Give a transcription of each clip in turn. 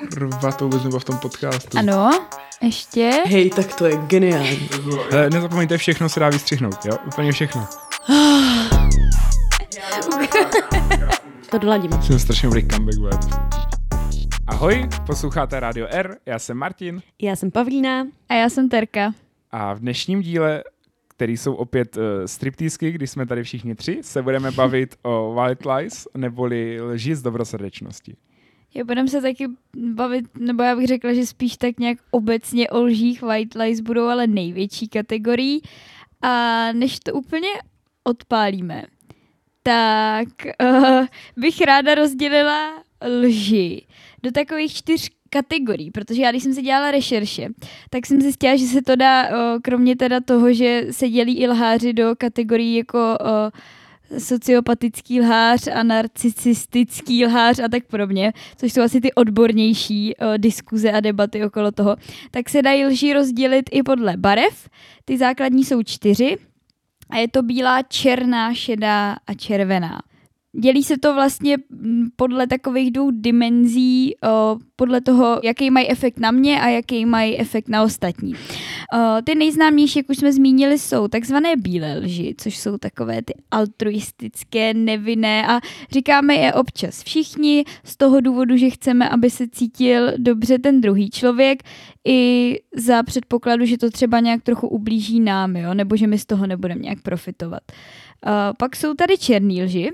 Kurva, to vůbec nebylo v tom podcastu. Ano, ještě. Hej, tak to je geniální. Hele, nezapomeňte, všechno se dá vystřihnout, jo? Úplně všechno. To doladíme. Jsem strašně dobrý comeback, bude. Ahoj, posloucháte Radio R, já jsem Martin Já jsem Pavlína. A já jsem Terka. a v dnešním díle, který jsou opět uh, striptýsky, když jsme tady všichni tři, se budeme bavit o white lies, neboli lži z dobrosrdečnosti. Jo, budeme se taky bavit, nebo já bych řekla, že spíš tak nějak obecně o lžích white lies budou ale největší kategorií. A než to úplně odpálíme, tak uh, bych ráda rozdělila lži do takových čtyř kategorií, protože já, když jsem si dělala rešerše, tak jsem zjistila, že se to dá, uh, kromě teda toho, že se dělí i lháři do kategorií jako uh, sociopatický lhář a narcistický lhář a tak podobně, což jsou asi ty odbornější uh, diskuze a debaty okolo toho, tak se dají lži rozdělit i podle barev. Ty základní jsou čtyři a je to bílá, černá, šedá a červená. Dělí se to vlastně mm, podle takových dvou dimenzí, o, podle toho, jaký mají efekt na mě a jaký mají efekt na ostatní. O, ty nejznámější, jak už jsme zmínili, jsou takzvané bílé lži, což jsou takové ty altruistické, nevinné a říkáme je občas všichni z toho důvodu, že chceme, aby se cítil dobře ten druhý člověk i za předpokladu, že to třeba nějak trochu ublíží nám, jo? nebo že my z toho nebudeme nějak profitovat. Uh, pak jsou tady černý lži,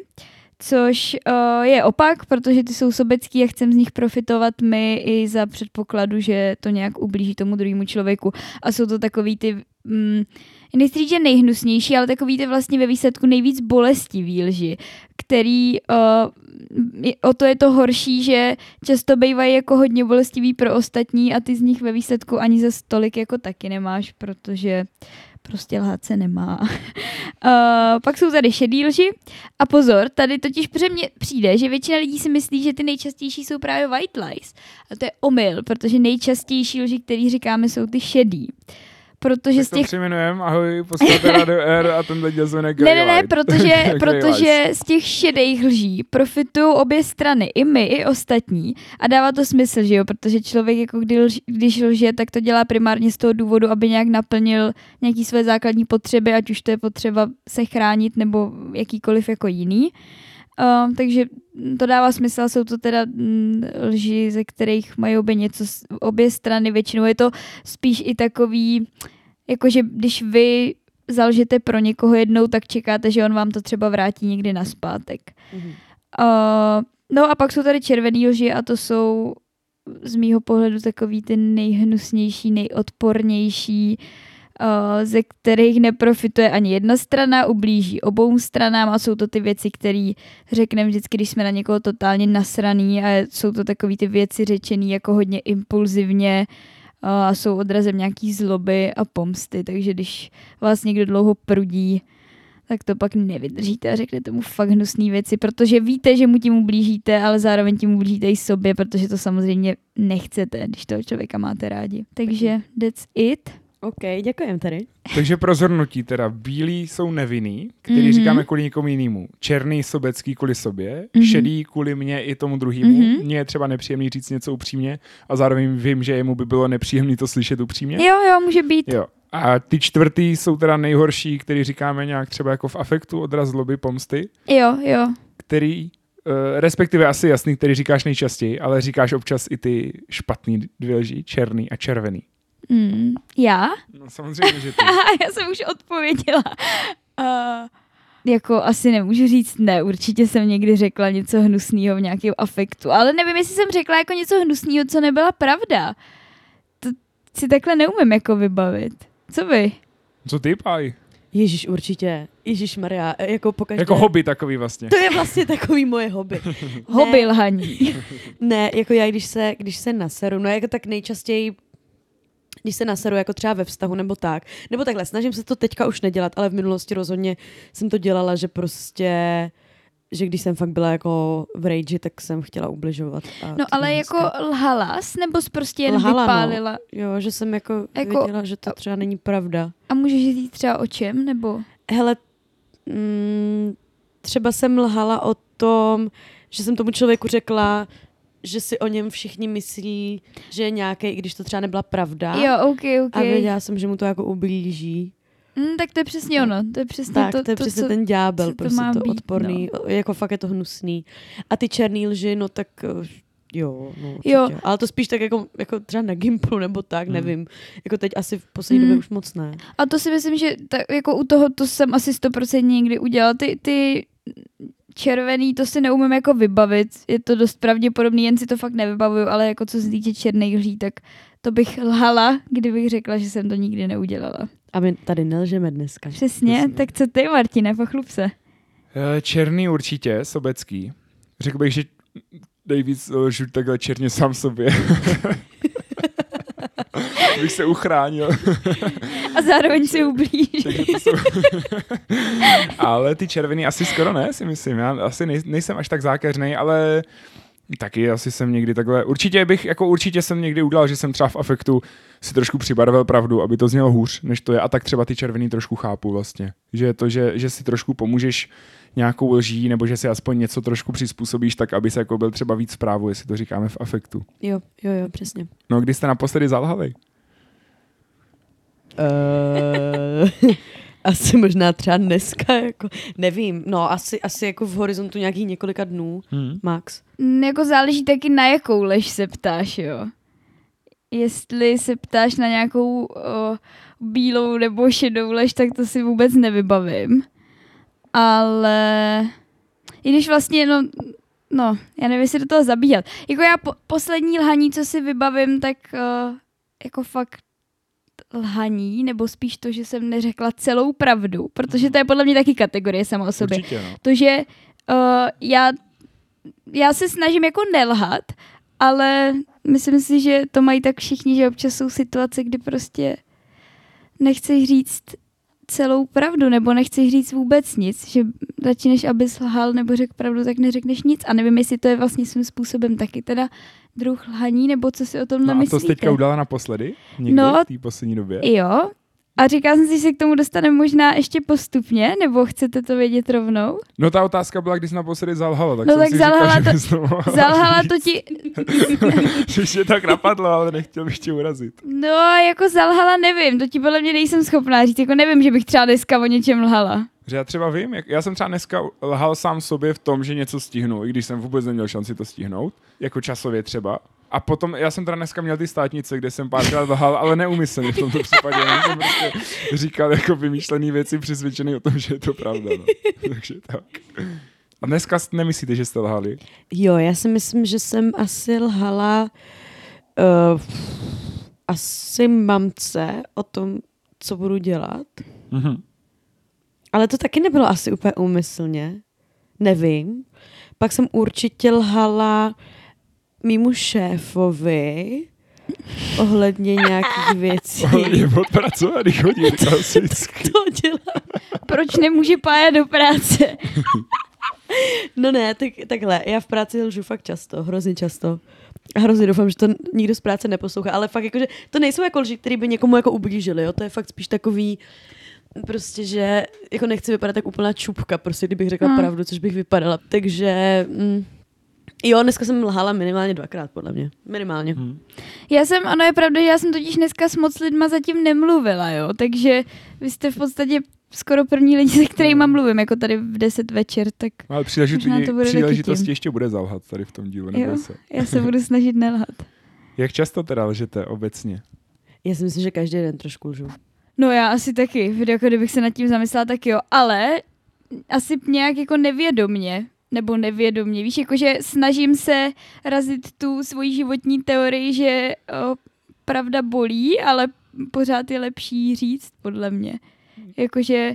což uh, je opak, protože ty jsou sobecký a chceme z nich profitovat my i za předpokladu, že to nějak ublíží tomu druhému člověku. A jsou to takový ty, mm, nechci říct, že nejhnusnější, ale takový ty vlastně ve výsledku nejvíc bolestivý lži, který uh, o to je to horší, že často bývají jako hodně bolestivý pro ostatní a ty z nich ve výsledku ani za stolik jako taky nemáš, protože prostě lhát se nemá. uh, pak jsou tady šedý lži a pozor, tady totiž mně přijde, že většina lidí si myslí, že ty nejčastější jsou právě white lies. A to je omyl, protože nejčastější lži, který říkáme, jsou ty šedý. Protože Tak z těch přejmenujeme, ahoj, posloucháte Radio R a tenhle díl se ne, ne, ne, protože, protože z těch šedých lží profitují obě strany, i my, i ostatní. A dává to smysl, že jo, protože člověk, jako kdy lž, když lže, tak to dělá primárně z toho důvodu, aby nějak naplnil nějaký své základní potřeby, ať už to je potřeba se chránit nebo jakýkoliv jako jiný. Uh, takže to dává smysl, jsou to teda mm, lži, ze kterých mají obě něco, obě strany, většinou je to spíš i takový, jakože když vy zalžete pro někoho jednou, tak čekáte, že on vám to třeba vrátí někdy na zpátek. Mhm. Uh, no a pak jsou tady červený lži a to jsou z mýho pohledu takový ty nejhnusnější, nejodpornější, uh, ze kterých neprofituje ani jedna strana, ublíží obou stranám a jsou to ty věci, které řekneme vždycky, když jsme na někoho totálně nasraný a jsou to takové ty věci řečený jako hodně impulzivně uh, a jsou odrazem nějaký zloby a pomsty, takže když vás někdo dlouho prudí, tak to pak nevydržíte a řeknete mu fakt hnusné věci, protože víte, že mu tím ublížíte, ale zároveň tím ublížíte i sobě, protože to samozřejmě nechcete, když toho člověka máte rádi. Takže that's it. OK, děkujem tady. Takže pro zhrnutí teda, bílí jsou nevinný, který Mhm. mm-hmm. říkáme kvůli někomu jinému. Černý sobecký kvůli sobě, Mhm. mm-hmm. šedý kvůli mně i tomu druhému. Mhm. Mm-hmm. Mně je třeba nepříjemný říct něco upřímně a zároveň vím, že jemu by bylo nepříjemný to slyšet upřímně. Jo, jo, může být. Jo. A ty čtvrtý jsou teda nejhorší, který říkáme nějak třeba jako v afektu, odraz zloby, pomsty, Jo, jo. který, uh, respektive asi jasný, který říkáš nejčastěji, ale říkáš občas i ty špatný dvě lži, černý a červený. Mm, já? No samozřejmě, že ty. Aha, já jsem už odpověděla. Uh, jako asi nemůžu říct ne, určitě jsem někdy řekla něco hnusného v nějakém afektu, ale nevím, jestli jsem řekla jako něco hnusného, co nebyla pravda. To si takhle neumím jako vybavit. Co vy? Co ty, Paj? Ježíš určitě. Ježíš Maria, jako pokaždé. Jako hobby takový vlastně. To je vlastně takový moje hobby. Hobby Ne. lhaní. Ne, jako já, když se, když se naseru, no jako tak nejčastěji když se naseru jako třeba ve vztahu nebo tak. Nebo takhle, snažím se to teďka už nedělat, ale v minulosti rozhodně jsem to dělala, že prostě že když jsem fakt byla jako v rage, tak jsem chtěla ubližovat. A No ale jako hezké. lhalas, nebo jsi prostě jen Lhala, no. vypálila? Jo, že jsem jako, Jako- jako věděla, že to třeba není pravda. A můžeš říct třeba o čem, nebo? Hele, mm, třeba jsem lhala o tom, že jsem tomu člověku řekla, že si o něm všichni myslí, že je nějaký, i když to třeba nebyla pravda. Jo, ok, ok. A věděla jsem, že mu to jako ublíží. Mm, tak to je přesně ono. To je přesně Tak, to, to, je to, přesně co... ten ďábel, to prostě to být, odporný. Jako fakt je to hnusný. A ty černý lži, no tak eh, jo, no určitě. Jo. Ale to spíš tak jako, jako třeba na Gimplu nebo tak, Hmm. nevím. Jako teď asi v poslední Hmm. době už moc ne. A to si myslím, že ta, jako u toho to jsem asi 100% někdy udělala. Ty, ty červený, to si neumím jako vybavit. Je to dost pravděpodobný, jen si to fakt nevybavuju, ale jako co se týče černých lží, tak to bych lhala, kdybych řekla, že jsem to nikdy neudělala. A my tady nelžeme dneska. Přesně, Přesně. tak co ty, Martine, pochlup se. Eh, Černý určitě, sobecký. Řekl bych, že nejvíc lžu takhle černě sám sobě. bych se uchránil. A zároveň si ublíž. Takže to jsou... ale ty červený asi skoro ne, si myslím. Já asi nej, nejsem až tak zákeřný, ale taky asi jsem někdy takhle... Určitě bych, jako určitě jsem někdy udělal, že jsem třeba v afektu si trošku přibarvil pravdu, aby to znělo hůř, než to je. A tak třeba ty červený trošku chápu vlastně. Že je to, že, že si trošku pomůžeš nějakou lží, nebo že si aspoň něco trošku přizpůsobíš, tak aby se jako byl třeba víc zprávu, jestli to říkáme v afektu. Jo, jo, jo, přesně. No, kdy jste naposledy zalhali? Uh, asi možná třeba dneska, jako, nevím, no asi, asi jako v horizontu nějakých několika dnů, Hmm. max. Mm, Jako záleží taky na jakou lež se ptáš, jo. Jestli se ptáš na nějakou o, bílou nebo šedou lež, tak to si vůbec nevybavím. Ale i když vlastně, no, no já nevím, jestli do toho zabíhat. Jako já po, poslední lhaní, co si vybavím, tak uh, jako fakt lhaní, nebo spíš to, že jsem neřekla celou pravdu, protože to je podle mě taky kategorie sama o sobě Určitě, no. to, že uh, já, já se snažím jako nelhat, ale myslím si, že to mají tak všichni, že občas jsou situace, kdy prostě nechceš říct celou pravdu, nebo nechceš říct vůbec nic, že radši než abys lhal nebo řekl pravdu, tak neřekneš nic. A nevím, jestli to je vlastně svým způsobem taky teda druh lhaní, nebo co si o tom No a to myslíte. jsi teďka udala naposledy? Někdy No. v té poslední době? Jo. A říkala jsem si, že se k tomu dostaneme možná ještě postupně, nebo chcete to vědět rovnou? No ta otázka byla, když jsi naposledy zalhala, tak No jsem tak si zalhala říkal, to- že Zalhala to ti, Že tě tak napadlo, ale nechtěl bych tě urazit. No, jako zalhala nevím, to ti podle mě nejsem schopná říct, jako nevím, že bych třeba dneska o něčem lhala. Že já třeba vím, jak, já jsem třeba dneska lhal sám sobě v tom, že něco stihnu, i když jsem vůbec neměl šanci to stihnout, jako časově třeba. A potom, já jsem teda dneska měl ty státnice, kde jsem párkrát lhal, ale neumyslně v tomto případě. Já jsem prostě říkal jako vymýšlený věci přesvědčený o tom, že je to pravda. No. Takže tak. A dneska nemyslíte, že jste lhali? Jo, já si myslím, že jsem asi lhala uh, asi mamce o tom, co budu dělat. Mhm. Ale to taky nebylo asi úplně úmyslně. Nevím. Pak jsem určitě lhala mýmu šéfovi ohledně nějakých věcí. Je odpracovaných hodin, klasicky. to dělá. Proč nemůže pájat do práce? No ne, tak, takhle, já v práci lžu fakt často, hrozně často. A hrozně doufám, že to nikdo z práce neposlouchá, ale fakt jakože, to nejsou jako lži, které by někomu jako ublížili, jo, to je fakt spíš takový, prostě, že jako nechci vypadat tak úplná čupka, prostě kdybych řekla Hmm. pravdu, což bych vypadala. Takže mm, jo, dneska jsem lhala minimálně dvakrát, podle mě. Minimálně. Hm. Já jsem, ano je pravda, že já jsem totiž dneska s moc lidma zatím nemluvila, jo, takže vy jste v podstatě skoro první lidi, se kterými mluvím, jako tady v 10 večer, tak Ale příležitosti, Možná to bude příležitosti ještě bude zalhat tady v tom dílu, Jo. neboj se. já se budu snažit nelhat. Jak často teda lžete obecně? Já si myslím, že každý den trošku lžu. No já asi taky, jako kdybych se nad tím zamyslela, tak jo, ale asi nějak jako nevědomně, nebo nevědomně, víš, jakože snažím se razit tu svoji životní teorii, že o, pravda bolí, ale pořád je lepší říct, podle mě. Jakože,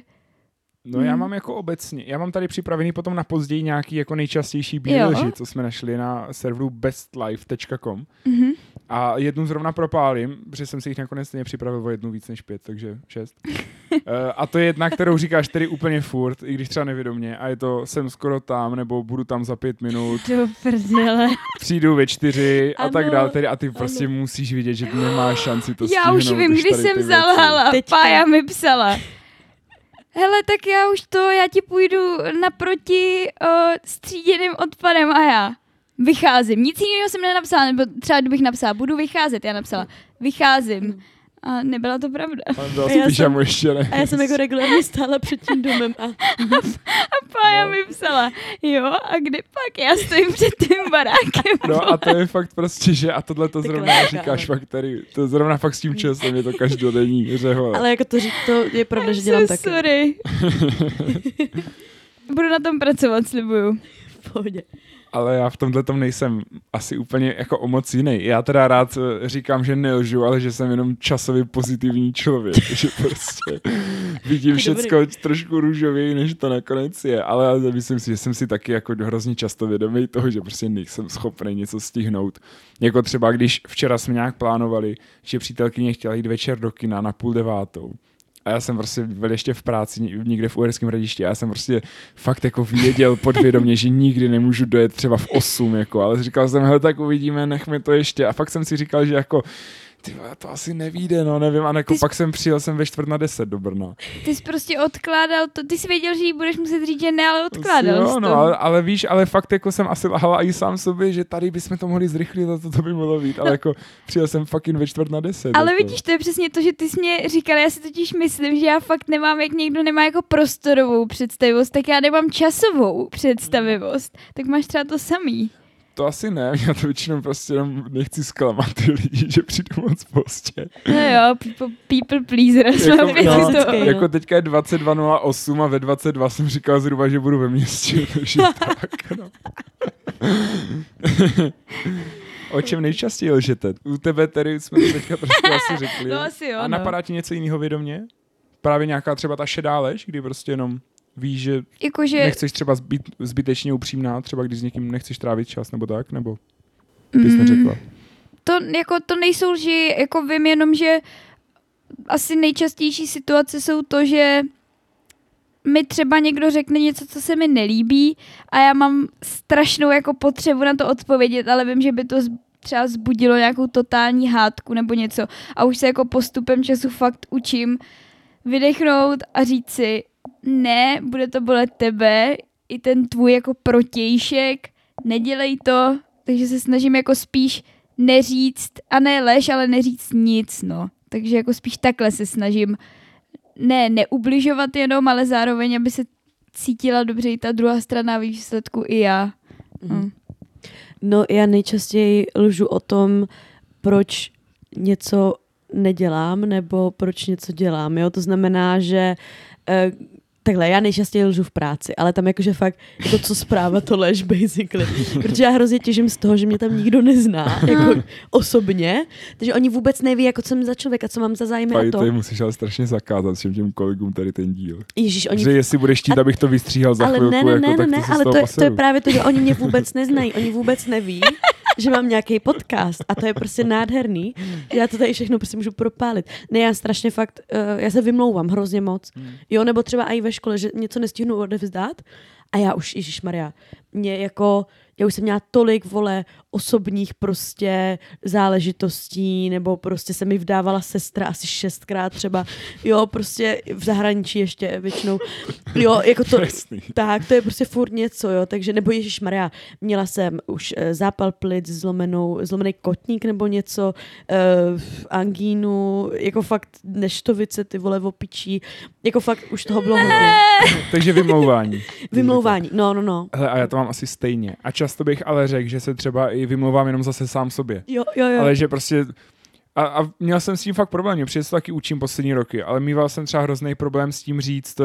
No já Mhm. mám jako obecně, já mám tady připravený potom na později nějaký jako nejčastější bílé Jo. lži, co jsme našli na serveru bestlife.com mhm. A jednu zrovna propálím, protože jsem si jich nakonec stejně připravil o jednu víc než pět, takže šest. Eh, a to je jedna, kterou říkáš tedy úplně furt, i když třeba nevědomě a je to jsem skoro tam, nebo budu tam za pět minut, do prdele. přijdu ve čtyři a Ano, tak dále, tedy a ty prostě musíš vidět, že ty nemáš šanci to Já už vím, když kdy jsem zalhala. Pája mi psala. Hele, tak já už to, já ti půjdu naproti uh, stříděným odpadem a já. Vycházím. Nic jiného jsem nenapsala, nebo třeba kdybych napsala, budu vycházet, já napsala, vycházím. A nebyla to pravda. A si já jsem- ještě ne. A já jsem jako regulárně stála před tím domem a A Pája No. mi psala, jo, a kdy pak já stojím před tím barákem. No a to je fakt prostě, že a tohle to Tak zrovna láska, říkáš ale- fakt tady, to zrovna fakt s tím časem je to každodenní řehole. ale jako to, říct, to je pravda, že dělám so taky. sorry. Budu na tom pracovat, slibuju. V pohodě. Ale já v tomhle tom nejsem asi úplně jako o moc jiný. Já teda rád eh, říkám, že nelžu, ale že jsem jenom časově pozitivní člověk, že prostě vidím všecko trošku růžověji, než to nakonec je. Ale myslím si, že jsem si taky jako hrozně často vědomý toho, že prostě nejsem schopný něco stihnout. Jako třeba, když včera jsme nějak plánovali, že přítelkyně chtěla jít večer do kina na půl devátou. A já jsem prostě byl ještě v práci ně- někde v Uherském hradišti a já jsem prostě fakt jako věděl podvědomě, že nikdy nemůžu dojet třeba v 8, jako, ale říkal jsem, hele, tak uvidíme, nechme to ještě. A fakt jsem si říkal, že jako ty vole, to asi nevíde, no nevím, a jako jsi- pak jsem přijel jsem ve čtvrt na deset do Brna. Ty jsi prostě odkládal to, ty jsi věděl, že jí budeš muset říct, že ne, ale odkládal jo, jsi to. no, ale, ale, víš, ale fakt jako jsem asi lhal i sám sobě, že tady bychom to mohli zrychlit a to, to by mohlo být, ale jako přijel jsem fucking ve čtvrt na deset. Ale jako. vidíš, to je přesně to, že ty jsi mě říkal, já si totiž myslím, že já fakt nemám, jak někdo nemá jako prostorovou představivost, tak já nemám časovou představivost. Tak máš třeba to samý. To asi ne, já to většinou prostě jenom nechci zklamat ty lidi, že přijdu moc pozdě. No jo, people, people pleaser, Jako- no. Jo. Jako teďka je 22.08 a ve 22 jsem říkal zhruba, že budu ve městě, takže tak, no. O čem nejčastěji lžete? U tebe tedy jsme to teďka trošku asi řekli. No asi jo, A no. napadá ti něco jiného vědomě? Právě nějaká třeba ta šedá lež, kdy prostě jenom víš, že Jakože, nechceš třeba zbyt, zbytečně upřímná, třeba když s někým nechceš trávit čas, nebo tak, nebo bys neřekla. to, jako, to nejsou lži, jako vím jenom, že asi nejčastější situace jsou to, že mi třeba někdo řekne něco, co se mi nelíbí a já mám strašnou jako potřebu na to odpovědět, ale vím, že by to třeba zbudilo nějakou totální hádku nebo něco a už se jako postupem času fakt učím vydechnout a říct si, ne, bude to bolet tebe, i ten tvůj jako protějšek, nedělej to, takže se snažím jako spíš neříct, a ne lež, ale neříct nic, no. Takže jako spíš takhle se snažím ne neubližovat jenom, ale zároveň, aby se cítila dobře i ta druhá strana výsledku i já. Mm. No já nejčastěji lžu o tom, proč něco nedělám nebo proč něco dělám. Jo? To znamená, že eh, takhle, já nejčastěji lžu v práci, ale tam jakože fakt, jako co zpráva, to lež basically. Protože já hrozně těžím z toho, že mě tam nikdo nezná, jako osobně, takže oni vůbec neví, jako co jsem za člověka, co mám za zájmy a to. ty musíš ale strašně zakázat všem těm kolegům tady ten díl. Ježíš, oni Že jestli budeš chtít, A- abych to vystříhal za ale chvilku, ne, ne, jako, ne, tak ne, to se ale to, je, to je právě to, že oni mě vůbec neznají, oni vůbec neví, že mám nějaký podcast a to je prostě nádherný, já to tady všechno prostě můžu propálit. Ne, já strašně fakt, uh, já se vymlouvám hrozně moc. Hmm. Jo, nebo třeba i ve škole, že něco nestihnu odevzdat a já už, Ježíš Maria, mě jako, já už jsem měla tolik, vole, osobních prostě záležitostí, nebo prostě se mi vdávala sestra asi šestkrát třeba, jo, prostě v zahraničí ještě většinou, jo, jako to, Jasný. tak, to je prostě furt něco, jo, takže, nebo Ježíš Maria, měla jsem už uh, zápal plic, zlomenou, zlomený kotník nebo něco, uh, angínu, jako fakt neštovice, ty vole opičí, jako fakt už toho bylo hodně. Takže vymlouvání. Vymlouvání, no, no, no. Hele, a já to mám asi stejně. A často bych ale řekl, že se třeba i vymlouvám jenom zase sám sobě. Jo, jo, jo. Ale že prostě... A, a měl jsem s tím fakt problém, mě přijde taky učím poslední roky, ale mýval jsem třeba hrozný problém s tím říct,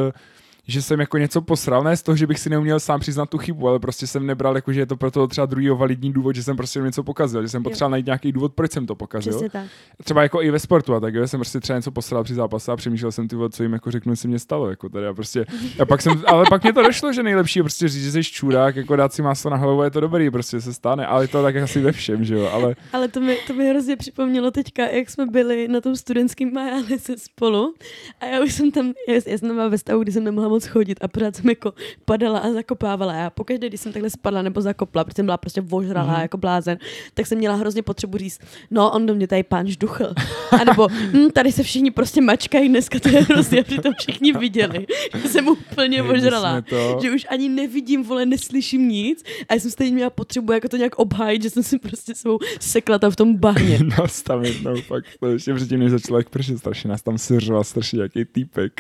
že jsem jako něco posral, ne z toho, že bych si neuměl sám přiznat tu chybu, ale prostě jsem nebral, jako, že je to pro toho třeba druhýho validní důvod, že jsem prostě něco pokazil, že jsem potřeboval najít nějaký důvod, proč jsem to pokazil. Přesně tak. Třeba jako i ve sportu a tak, jo, jsem prostě třeba něco posral při zápase a přemýšlel jsem ty co jim jako řeknu, co mě stalo, jako tady a prostě, a pak jsem, ale pak mě to došlo, že nejlepší je prostě říct, že jsi čurák, jako dát si máslo na hlavu, je to dobrý, prostě se stane, ale to tak asi ve všem, že jo, ale Ale to mi, to mi hrozně připomnělo teďka, jak jsme byli na tom studentském majále se spolu a já už jsem tam, já, já jsem tam byla ve stavu, kdy jsem nemohla moc chodit a pořád jsem jako padala a zakopávala. Já pokaždé, když jsem takhle spadla nebo zakopla, protože jsem byla prostě vožralá mm-hmm. jako blázen, tak jsem měla hrozně potřebu říct, no on do mě tady pán žduchl. A nebo hm, tady se všichni prostě mačkají dneska, to je hrozně, a přitom všichni viděli, že jsem úplně vožralá. Že už ani nevidím, vole, neslyším nic a já jsem stejně měla potřebu jako to nějak obhájit, že jsem si prostě svou sekla tam v tom bahně. nastavit, no fakt, to ještě předtím, než začal jak pršet, strašně nás tam seřoval strašně nějaký týpek.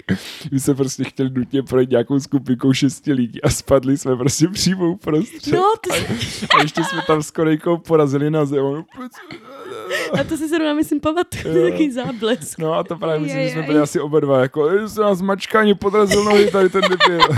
My se prostě chtěli nutně projít nějakou skupinkou šesti lidí a spadli jsme prostě přímo uprostřed. No, to, A ještě jsme tam s Korejkou porazili na zem. A to si zrovna myslím pamatuju, takový záblesk. No a to právě myslím, že jsme byli asi oba dva, jako, "Ej, se nás mačkání podrazil nohy tady ten debil.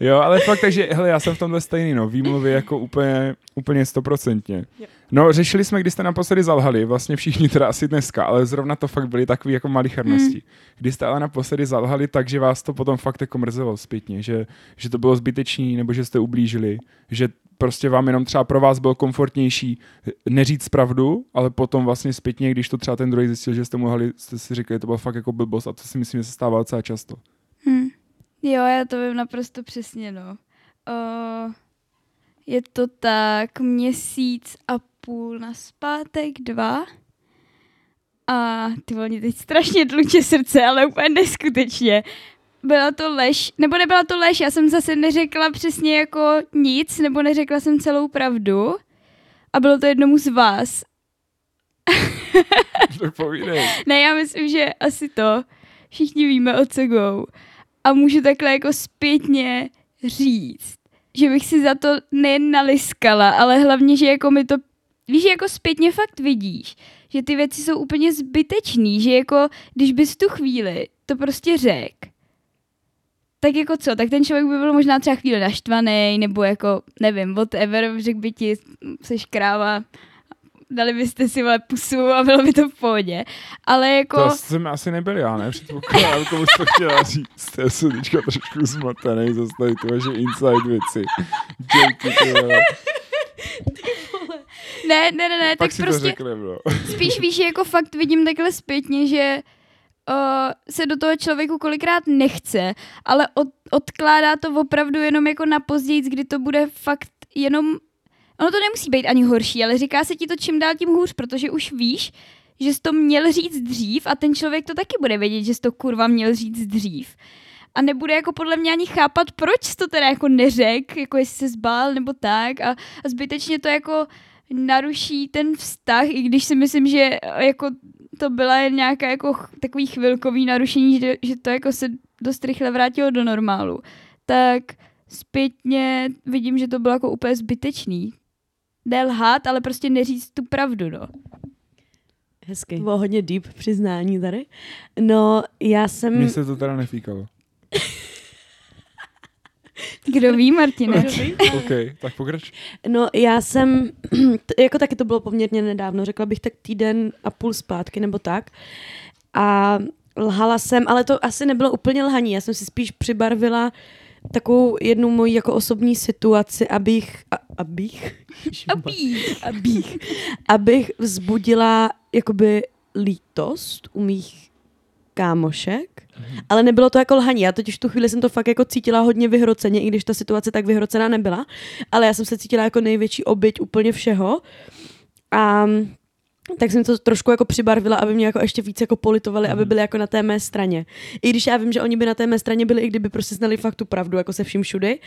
jo, ale fakt, takže, hele, já jsem v tomhle stejný, no, výmluvy jako úplně, úplně stoprocentně. No, řešili jsme, kdy jste naposledy zalhali, vlastně všichni teda asi dneska, ale zrovna to fakt byly takový jako malichernosti. Hmm. Kdy jste ale naposledy zalhali, takže vás to potom fakt jako mrzelo zpětně, že, že to bylo zbytečný, nebo že jste ublížili, že prostě vám jenom třeba pro vás bylo komfortnější neříct pravdu, ale potom vlastně zpětně, když to třeba ten druhý zjistil, že jste mu lhali, jste si řekli, to bylo fakt jako blbost a to si myslím, že se stává docela často. Hm. Jo, já to vím naprosto přesně, no. Uh, je to tak měsíc a půl na zpátek, dva. A ty vole, mě teď strašně tluče srdce, ale úplně neskutečně. Byla to lež, nebo nebyla to lež, já jsem zase neřekla přesně jako nic, nebo neřekla jsem celou pravdu. A bylo to jednomu z vás. tak povídej. Ne, já myslím, že asi to. Všichni víme, o co go. A můžu takhle jako zpětně říct, že bych si za to nejen naliskala, ale hlavně, že jako mi to, víš, jako zpětně fakt vidíš, že ty věci jsou úplně zbytečný, že jako, když bys tu chvíli to prostě řek, tak jako co, tak ten člověk by byl možná třeba chvíli naštvaný, nebo jako, nevím, whatever, řekl by ti, seš kráva, dali byste si vole pusu a bylo by to v pohodě. Ale jako... To jsem asi nebyl já, ne? Předpokládám, komu to chtěla říct. Já jsem teďka trošku zmatený zase tady ty vaše inside věci. Děkuji, ty vole. Ne, ne, ne, ne, Pak tak si to prostě bro. spíš víš, jako fakt vidím takhle zpětně, že uh, se do toho člověku kolikrát nechce, ale od, odkládá to opravdu jenom jako na později, kdy to bude fakt jenom, ono to nemusí být ani horší, ale říká se ti to čím dál tím hůř, protože už víš, že jsi to měl říct dřív a ten člověk to taky bude vědět, že jsi to kurva měl říct dřív. A nebude jako podle mě ani chápat, proč jsi to teda jako neřek, jako jestli se zbál nebo tak a, a zbytečně to jako naruší ten vztah, i když si myslím, že eh, jako to byla jen nějaká jako takový chvilkový narušení, že, že to jako se dost rychle vrátilo do normálu. Tak zpětně vidím, že to bylo jako úplně zbytečný. Ne lhát, ale prostě neříct tu pravdu, no. Hezky. To bylo hodně deep přiznání tady. No, já jsem... Mně se to teda nefíkalo. Kdo ví, Martine? OK, tak pokrač. No, já jsem, jako taky to bylo poměrně nedávno, řekla bych tak týden a půl zpátky nebo tak. A lhala jsem, ale to asi nebylo úplně lhaní, já jsem si spíš přibarvila takovou jednu moji jako osobní situaci, abych, a, abych, Abí. abych, abych vzbudila jakoby lítost u mých kámošek, ale nebylo to jako lhaní. Já totiž v tu chvíli jsem to fakt jako cítila hodně vyhroceně, i když ta situace tak vyhrocená nebyla, ale já jsem se cítila jako největší oběť úplně všeho. A tak jsem to trošku jako přibarvila, aby mě jako ještě víc jako politovali, aby byli jako na té mé straně. I když já vím, že oni by na té mé straně byli, i kdyby prostě znali fakt tu pravdu, jako se vším všudy,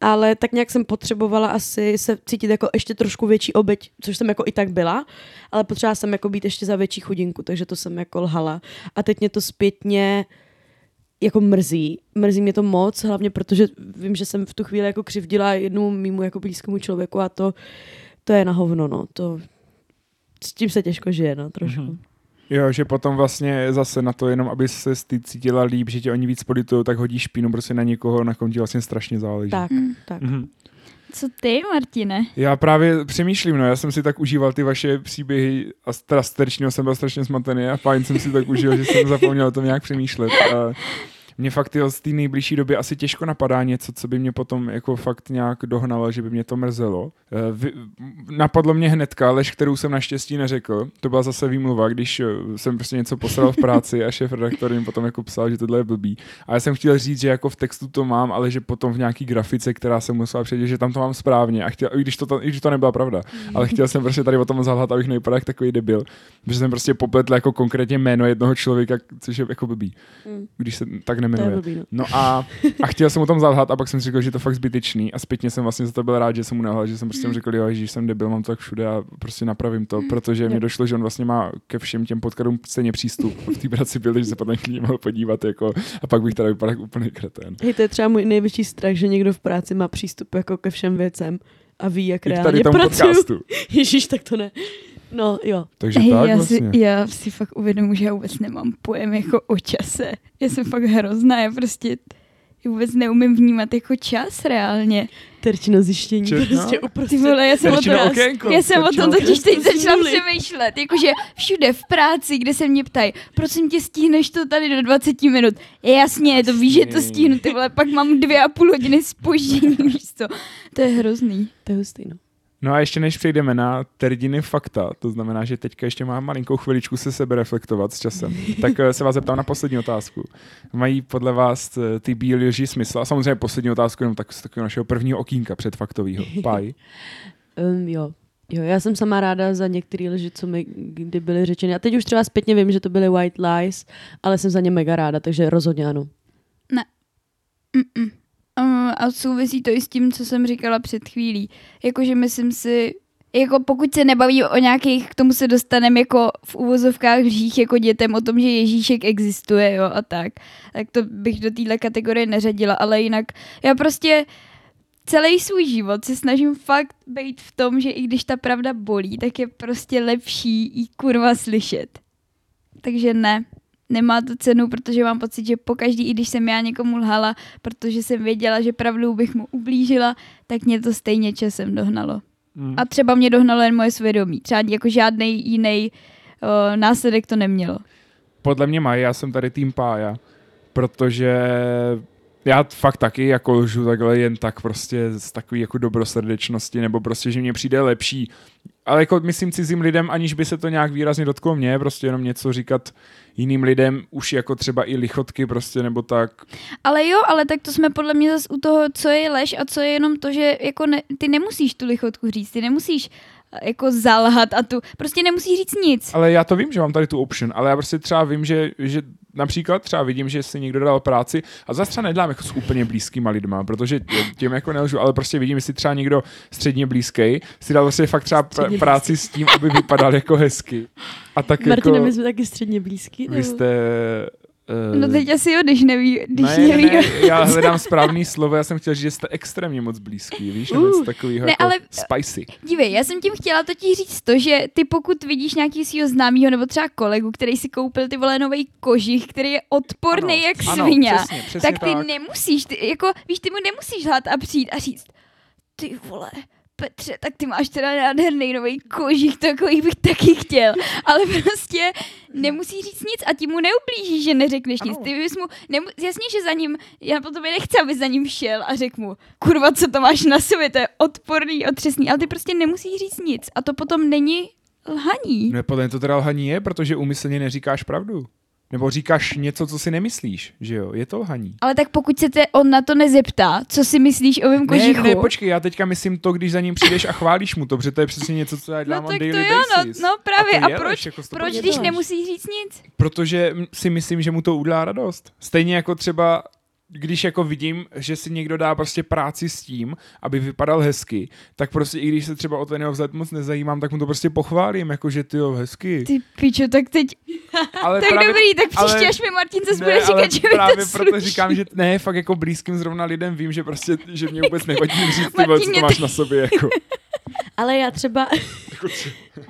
ale tak nějak jsem potřebovala asi se cítit jako ještě trošku větší oběť, což jsem jako i tak byla, ale potřebovala jsem jako být ještě za větší chudinku, takže to jsem jako lhala. A teď mě to zpětně jako mrzí. Mrzí mě to moc, hlavně protože vím, že jsem v tu chvíli jako křivdila jednu mýmu jako blízkému člověku a to, to je na hovno, no. To, s tím se těžko žije, no, trošku. Mhm. Jo, že potom vlastně zase na to jenom, aby se ty cítila líp, že tě oni víc politují, tak hodíš špínu prostě na někoho, na kom ti vlastně strašně záleží. Tak, Hmm. tak. Mhm. Co ty, Martine? Já právě přemýšlím, no, já jsem si tak užíval ty vaše příběhy a teda sterčního jsem byl strašně zmatený a fajn jsem si tak užil, že jsem zapomněl o tom nějak přemýšlet. A mě fakt jo, z té nejbližší doby asi těžko napadá něco, co by mě potom jako fakt nějak dohnalo, že by mě to mrzelo. Eh, vy, napadlo mě hnedka, lež, kterou jsem naštěstí neřekl. To byla zase výmluva, když eh, jsem prostě něco posral v práci a šéf redaktor jim potom jako psal, že tohle je blbý. A já jsem chtěl říct, že jako v textu to mám, ale že potom v nějaký grafice, která jsem musela předět, že tam to mám správně. A chtěl, i když to, i když to nebyla pravda, ale chtěl jsem prostě tady o tom zalhat, abych nevypadal jak takový debil. Protože jsem prostě popletl jako konkrétně jméno jednoho člověka, což je jako blbý, Mm. když se tak nemenuje. blbý, no. No a, a chtěl jsem o tom zalhat a pak jsem si řekl, že je to fakt zbytečný a zpětně jsem vlastně za to byl rád, že jsem mu nalhal, že jsem prostě mu řekl, jo, že jsem debil, mám to tak všude a prostě napravím to, protože mi došlo, že on vlastně má ke všem těm podkladům stejně přístup v té práci byl, že se potom k mohl podívat jako, a pak bych teda vypadal jako úplný kretén. Hej, to je třeba můj největší strach, že někdo v práci má přístup jako ke všem věcem a ví, jak I reálně pracuju. podcastu. Ježíš, tak to ne. No jo, Takže Hej, tak já, vlastně. si, já si fakt uvědomuji, že já vůbec nemám pojem jako o čase. Já jsem fakt hrozná, já prostě vůbec neumím vnímat jako čas reálně. terčino zjištění, no. prostě Ty uprostřed. vole, já jsem, o Terčino tom, okénko, já jsem o tom totiž teď začala přemýšlet. Jakože všude v práci, kde se mě ptají, prosím tě, stihneš to tady do 20 minut. Jasně, to víš, že to Jasně. stihnu, ty vole, pak mám dvě a půl hodiny spoždění, víš co. To je hrozný. To je hustý, no. No a ještě než přejdeme na terdiny fakta, to znamená, že teďka ještě mám malinkou chviličku se sebe reflektovat s časem, tak eh, se vás zeptám na poslední otázku. Mají podle vás eh, ty bílé lži smysl? A samozřejmě poslední otázku jenom tak z takového našeho prvního okýnka předfaktového. Paj. Um, jo. Jo, já jsem sama ráda za některé lži, co mi kdy byly řečeny. A teď už třeba zpětně vím, že to byly white lies, ale jsem za ně mega ráda, takže rozhodně ano. Mm-mm. Um, a souvisí to i s tím, co jsem říkala před chvílí. Jakože myslím si, jako pokud se nebaví o nějakých, k tomu se dostaneme jako v uvozovkách lžích jako dětem o tom, že Ježíšek existuje, jo, a tak, tak to bych do téhle kategorie neřadila, ale jinak já prostě celý svůj život se snažím fakt být v tom, že i když ta pravda bolí, tak je prostě lepší jí kurva slyšet. Takže ne, nemá to cenu, protože mám pocit, že pokaždý, i když jsem já někomu lhala, protože jsem věděla, že pravdou bych mu ublížila, tak mě to stejně časem dohnalo. Mm. A třeba mě dohnalo jen moje svědomí. Třeba jako žádný jiný následek to nemělo. Podle mě mají, já jsem tady tým pája, protože já fakt taky jako lžu takhle jen tak prostě z takový jako dobrosrdečnosti, nebo prostě, že mně přijde lepší, ale jako myslím cizím lidem, aniž by se to nějak výrazně dotklo mě, prostě jenom něco říkat jiným lidem, už jako třeba i lichotky prostě, nebo tak. Ale jo, ale tak to jsme podle mě zase u toho, co je lež a co je jenom to, že jako ne, ty nemusíš tu lichotku říct, ty nemusíš jako zalhat a tu, prostě nemusíš říct nic. Ale já to vím, že mám tady tu option, ale já prostě třeba vím, že, že například třeba vidím, že si někdo dal práci a zase třeba nedám jako s úplně blízkýma lidma, protože tím jako nelžu, ale prostě vidím, jestli třeba někdo středně blízký si dal prostě fakt třeba pr- práci s tím, aby vypadal jako hezky. A tak Martina, jako my jsme taky středně blízký. vy nebo? jste... Uh, No teď asi jo, když neví, když ne, neví. ne, já hledám správný slovo, já jsem chtěl říct, že jste extrémně moc blízký, víš, Uh. uh, takovýho Ne, jako ale- spicy. Dívej, já jsem tím chtěla totiž říct to, že ty pokud vidíš nějaký svého známého nebo třeba kolegu, který si koupil ty vole nový kožich, který je odporný Ano, jak ano, svině, přesně, přesně tak ty tak. nemusíš, ty, jako, víš, ty mu nemusíš hlát a přijít a říct, ty vole, Petře, tak ty máš teda nádherný nový kožich, takový bych taky chtěl. Ale prostě nemusíš říct nic a ti mu neublížíš, že neřekneš nic. Ty bys mu, nemu, jasně, že za ním, já potom nechci, aby za ním šel a řekl mu, kurva, co to máš na sobě, to je odporný, otřesný, ale ty prostě nemusíš říct nic a to potom není lhaní. No podle mě to teda lhaní je, protože úmyslně neříkáš pravdu. Nebo říkáš něco, co si nemyslíš, že jo? Je to lhaní. Ale tak pokud se te on na to nezeptá, co si myslíš o mém Ne, kožichu, ne, počkej, já teďka myslím to, když za ním přijdeš a chválíš mu to, protože to je přesně něco, co já dělám no tak to daily jo, no, basis. no právě. to A, je proč, jako proč 100%. když nemusíš říct nic? Protože si myslím, že mu to udělá radost. Stejně jako třeba když jako vidím, že si někdo dá prostě práci s tím, aby vypadal hezky, tak prostě i když se třeba o ten jeho vzhled moc nezajímám, tak mu to prostě pochválím, jako že ty jo, hezky. Ty pičo, tak teď, Ale tak dobrý, tak příště, ale- až mi Martin zase ne, bude říkat, že mi právě to proto sluší. říkám, že ne, fakt jako blízkým zrovna lidem vím, že prostě, že mě vůbec nevadí říct, ty vole, co to máš na sobě, jako. Ale já třeba, jako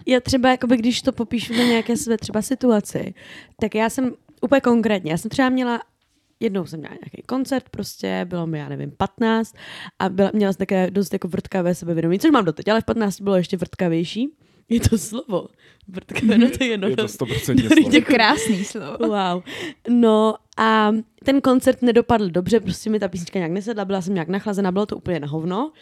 já třeba, jakoby, když to popíšu na nějaké své třeba situaci, tak já jsem úplně konkrétně, já jsem třeba měla jednou jsem měla nějaký koncert, prostě bylo mi, já nevím, 15 a byla, měla jsem také dost jako vrtkavé sebevědomí, což mám doteď, ale v 15 bylo ještě vrtkavější. Je to slovo. Vrtkové no to je no. Je to 100% Dobrý, slovo. To je krásný slovo. Wow. No a ten koncert nedopadl dobře, prostě mi ta písnička nějak nesedla, byla jsem nějak nachlazená, bylo to úplně na hovno.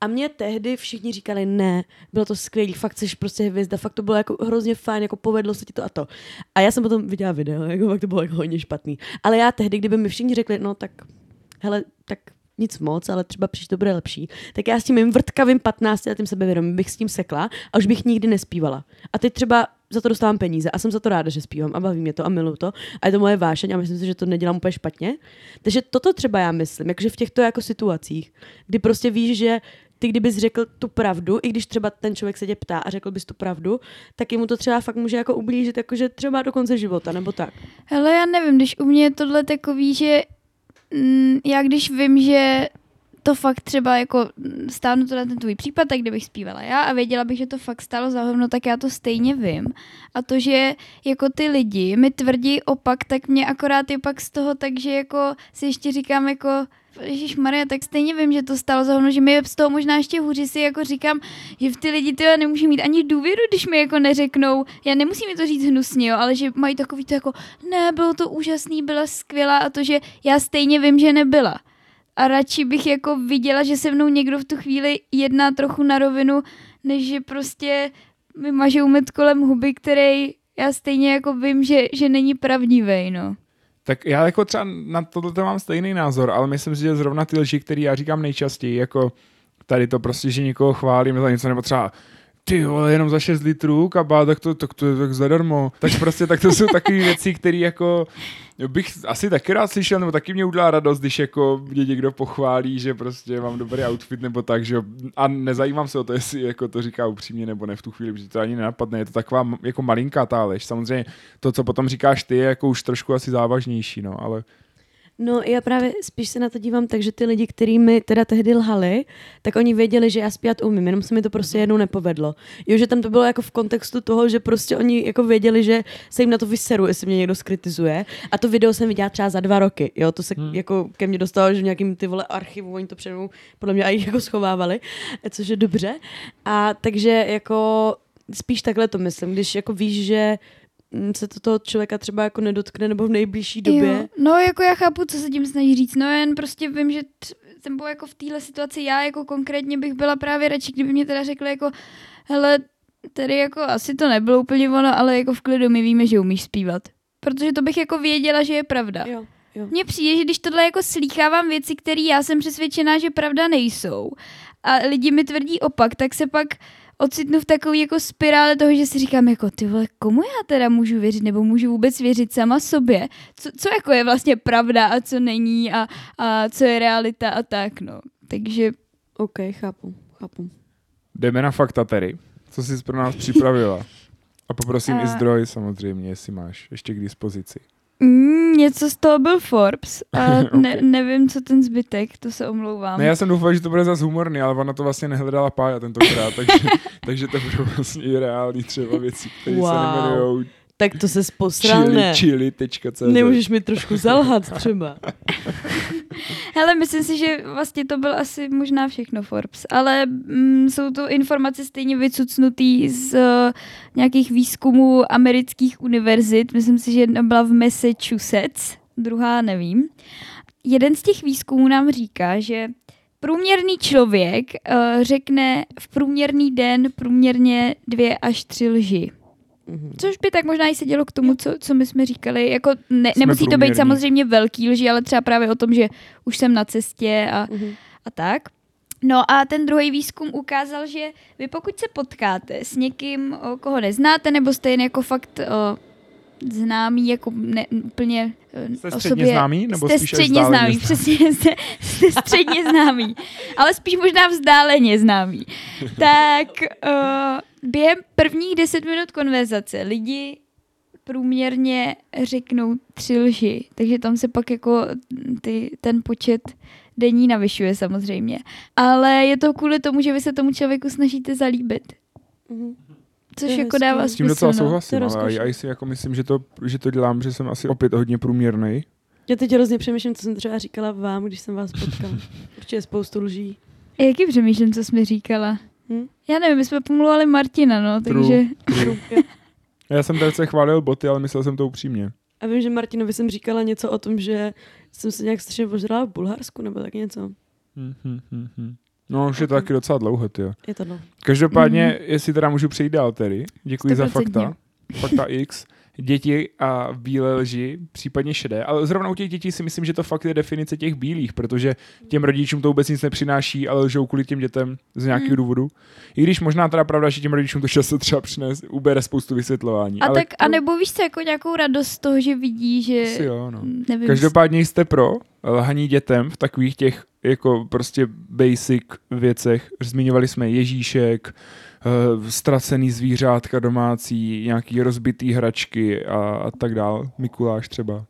A mě tehdy všichni říkali, ne, bylo to skvělý, fakt jsi prostě hvězda, fakt to bylo jako hrozně fajn, jako povedlo se ti to a to. A já jsem potom viděla video, jako fakt to bylo jako hodně špatný. Ale já tehdy, kdyby mi všichni řekli, no tak, hele, tak nic moc, ale třeba příště to bude lepší, tak já s tím mým vrtkavým 15 letým sebevědomím bych s tím sekla a už bych nikdy nespívala. A teď třeba za to dostávám peníze a jsem za to ráda, že zpívám a baví mě to a miluju to a je to moje vášeň a myslím si, že to nedělám úplně špatně. Takže toto třeba já myslím, jakože v těchto jako situacích, kdy prostě víš, že ty kdybys řekl tu pravdu, i když třeba ten člověk se tě ptá a řekl bys tu pravdu, tak mu to třeba fakt může jako ublížit, jakože třeba do konce života, nebo tak. Hele, já nevím, když u mě je tohle takový, že mm, já když vím, že to fakt třeba jako stáhnu to na ten tvůj případ, tak kdybych zpívala já a věděla bych, že to fakt stálo za hovno, tak já to stejně vím. A to, že jako ty lidi mi tvrdí opak, tak mě akorát je pak z toho, takže jako si ještě říkám jako Ježíš Maria, tak stejně vím, že to stalo za hovno, že mi je z toho možná ještě hůři si jako říkám, že v ty lidi tyhle nemůžu mít ani důvěru, když mi jako neřeknou, já nemusím mi to říct hnusně, jo, ale že mají takový to jako, ne, bylo to úžasný, byla skvělá a to, že já stejně vím, že nebyla. A radši bych jako viděla, že se mnou někdo v tu chvíli jedná trochu na rovinu, než že prostě mi mažou med kolem huby, který já stejně jako vím, že, že není pravdivý, no. Tak já jako třeba na tohle mám stejný názor, ale myslím si, že zrovna ty lži, které já říkám nejčastěji, jako tady to prostě, že někoho chválím za něco, nebo třeba ty vole, jenom za 6 litrů kabát, tak to, tak to je tak zadarmo. Tak prostě, tak to jsou takové věci, které jako bych asi taky rád slyšel, nebo taky mě udělá radost, když jako mě někdo pochválí, že prostě mám dobrý outfit nebo tak, že a nezajímám se o to, jestli jako to říká upřímně nebo ne v tu chvíli, protože to ani nenapadne, je to taková jako malinká ta lež. Samozřejmě to, co potom říkáš ty, je jako už trošku asi závažnější, no, ale No já právě spíš se na to dívám tak, že ty lidi, kteří mi teda tehdy lhali, tak oni věděli, že já zpívat umím, jenom se mi to prostě jednou nepovedlo. Jo, že tam to bylo jako v kontextu toho, že prostě oni jako věděli, že se jim na to vyseru, jestli mě někdo skritizuje. A to video jsem viděla třeba za dva roky. Jo, to se hmm. jako ke mně dostalo, že v nějakým ty vole archivu oni to přede podle mě i jako schovávali, což je dobře. A takže jako spíš takhle to myslím, když jako víš, že se to toho člověka třeba jako nedotkne nebo v nejbližší době. Jo. No jako já chápu, co se tím snaží říct, no jen prostě vím, že t- jsem byla jako v téhle situaci, já jako konkrétně bych byla právě radši, kdyby mě teda řekli jako, hele, tady jako asi to nebylo úplně ono, ale jako v klidu my víme, že umíš zpívat. Protože to bych jako věděla, že je pravda. Jo, jo. Mně přijde, že když tohle jako slýchávám věci, které já jsem přesvědčená, že pravda nejsou a lidi mi tvrdí opak, tak se pak ocitnu v takové jako spirále toho, že si říkám jako ty vole, komu já teda můžu věřit, nebo můžu vůbec věřit sama sobě? Co, co jako je vlastně pravda a co není a, a co je realita a tak, no. Takže OK, chápu, chápu. jdeme na fakta tedy. Co jsi pro nás připravila? A poprosím A- i zdroj samozřejmě, jestli máš ještě k dispozici. Mm, něco z toho byl Forbes a ne, Ok. nevím, co ten zbytek, to se omlouvám. Ne, já jsem doufal, že to bude zase humorný, ale ona to vlastně nehledala pája tentokrát, takže, takže to budou vlastně i reální třeba věci, které Wow. se jmenují Tak to se posral, chili, ne? chili.cz. Nemůžeš mi trošku zalhat třeba. Hele, myslím si, že vlastně to byl asi možná všechno Forbes, ale mm, jsou to informace stejně vycucnutý z uh, nějakých výzkumů amerických univerzit. Myslím si, že jedna byla v Massachusetts, druhá nevím. Jeden z těch výzkumů nám říká, že průměrný člověk uh, řekne v průměrný den průměrně dvě až tři lži. Mhm. Což by tak možná i sedělo k tomu, co, co my jsme říkali. Jako ne, Jsme nemusí to být samozřejmě velký lži, ale třeba právě o tom, že už jsem na cestě a, Mhm. a tak. No a ten druhý výzkum ukázal, že vy pokud se potkáte s někým, koho neznáte, nebo jste jen jako fakt o, známý, jako ne, úplně o, Jste o středně sobě, známý, nebo jste spíš středně vzdáleně známý, přesně, jste, jste středně známý, ale spíš možná vzdáleně známý. Tak uh, během prvních deset minut konverzace lidi průměrně řeknou tři lži, takže tam se pak jako ty, ten počet denní navyšuje samozřejmě. Ale je to kvůli tomu, že vy se tomu člověku snažíte zalíbit. Mhm. Což je jako dává S S tím smysl. docela no. souhlasím, To je ale já si jako myslím, že to, že to dělám, že jsem asi opět hodně průměrný. Já teď hrozně přemýšlím, co jsem třeba říkala vám, když jsem vás potkala. Určitě spoustu lží. Jaký přemýšlím, co jsi mi říkala? Já nevím, my jsme pomluvali Martina, no, True. takže... Já jsem tady se chválil boty, ale myslel jsem to upřímně. A vím, že Martinovi jsem říkala něco o tom, že jsem se nějak strašně požrala v Bulharsku, nebo tak něco. Hm, hm, hm, hm. No, už je to taky docela dlouho, ty. Je to no. Každopádně, jestli teda můžu přejít dál tedy, děkuji za 100%. fakta. Fakta X. Děti a bílé lži, případně šedé. Ale zrovna u těch dětí si myslím, že to fakt je definice těch bílých, protože těm rodičům to vůbec nic nepřináší, ale lžou kvůli těm dětem z nějakého Mm. důvodu. I když možná teda pravda, že těm rodičům to často třeba přines, ubere spoustu vysvětlování. A ale tak, a nebo víš co, jako nějakou radost z toho, že vidí, že... Asi jo, no. Nevím, Každopádně jste pro lhaní dětem v takových těch jako prostě basic věcech. Zmiňovali jsme Ježíšek, eh, ztracený zvířátka domácí, nějaký rozbitý hračky a, a tak dál. Mikuláš třeba.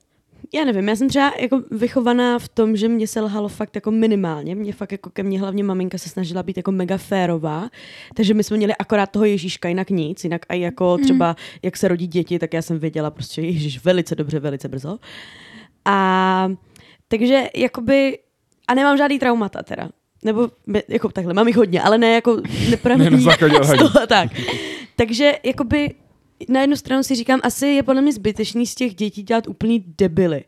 Já nevím, já jsem třeba jako vychovaná v tom, že mě se lhalo fakt jako minimálně. Mě fakt jako ke mně hlavně maminka se snažila být jako mega férová, takže my jsme měli akorát toho Ježíška, jinak nic, jinak i jako třeba, jak se rodí děti, tak já jsem věděla prostě Ježíš velice dobře, velice brzo. A takže jakoby, a nemám žádný traumata teda. Nebo jako takhle, mám jich hodně, ale ne jako nepravdí. Ne tak. Takže jakoby na jednu stranu si říkám, asi je podle mě zbytečný z těch dětí dělat úplný debily.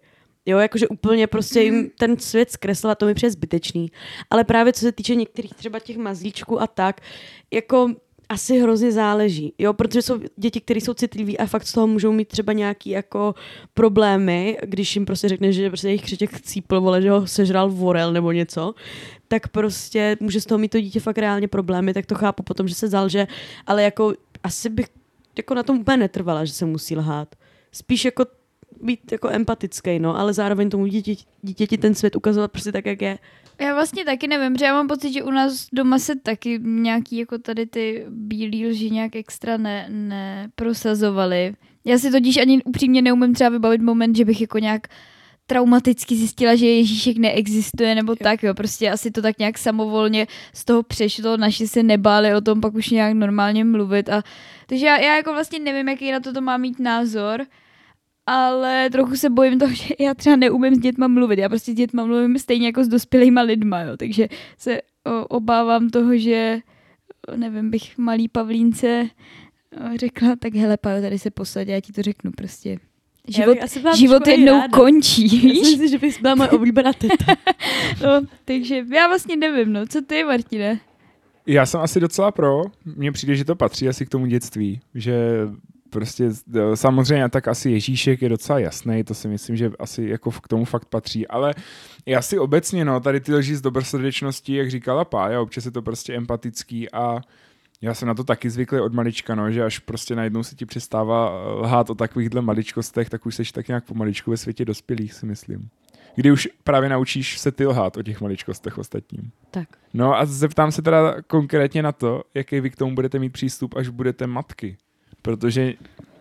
Jo, jakože úplně prostě jim ten svět zkreslila, to mi přijde zbytečný. Ale právě co se týče některých třeba těch mazlíčků a tak, jako asi hrozně záleží, jo, protože jsou děti, které jsou citliví a fakt z toho můžou mít třeba nějaký jako problémy, když jim prostě řekne, že prostě jejich křetěk chcípl, vole, že ho sežral vorel nebo něco, tak prostě může z toho mít to dítě fakt reálně problémy, tak to chápu potom, že se zalže, ale jako asi bych jako na tom úplně netrvala, že se musí lhát. Spíš jako být jako empatický, no, ale zároveň tomu dítěti, dítěti ten svět ukazovat prostě tak, jak je. Já vlastně taky nevím, že já mám pocit, že u nás doma se taky nějaký jako tady ty bílý lži nějak extra ne, neprosazovaly. Já si totiž ani upřímně neumím třeba vybavit moment, že bych jako nějak traumaticky zjistila, že Ježíšek neexistuje nebo jo. tak, jo, prostě asi to tak nějak samovolně z toho přešlo, naši se nebáli o tom pak už nějak normálně mluvit a takže já, já jako vlastně nevím, jaký na to to má mít názor, ale trochu se bojím toho, že já třeba neumím s dětma mluvit. Já prostě s dětma mluvím stejně jako s dospělýma lidma, jo. takže se obávám toho, že nevím, bych malý Pavlínce řekla, tak hele, Pajo, tady se posaď, já ti to řeknu prostě. Život, asi byla život jednou ráda. končí, Já si víš? myslím, že bys byla moje oblíbená teta. No, takže já vlastně nevím, no. Co ty, Martine? Já jsem asi docela pro. Mně přijde, že to patří asi k tomu dětství, že prostě eh, samozřejmě tak asi Ježíšek je docela jasný, to si myslím, že asi jako k tomu fakt patří, ale já si obecně, no, tady ty lži z dobrosrdečností, jak říkala Pája, občas je to prostě empatický a já jsem na to taky zvyklý od malička, no, že až prostě najednou se ti přestává eh, lhát o takovýchhle maličkostech, tak už seš tak nějak pomaličku ve světě dospělých, si myslím. Kdy už právě naučíš se ty lhát o těch maličkostech ostatním. tak. No a zeptám se teda konkrétně na to, jaký vy k tomu budete mít přístup, až budete matky. Protože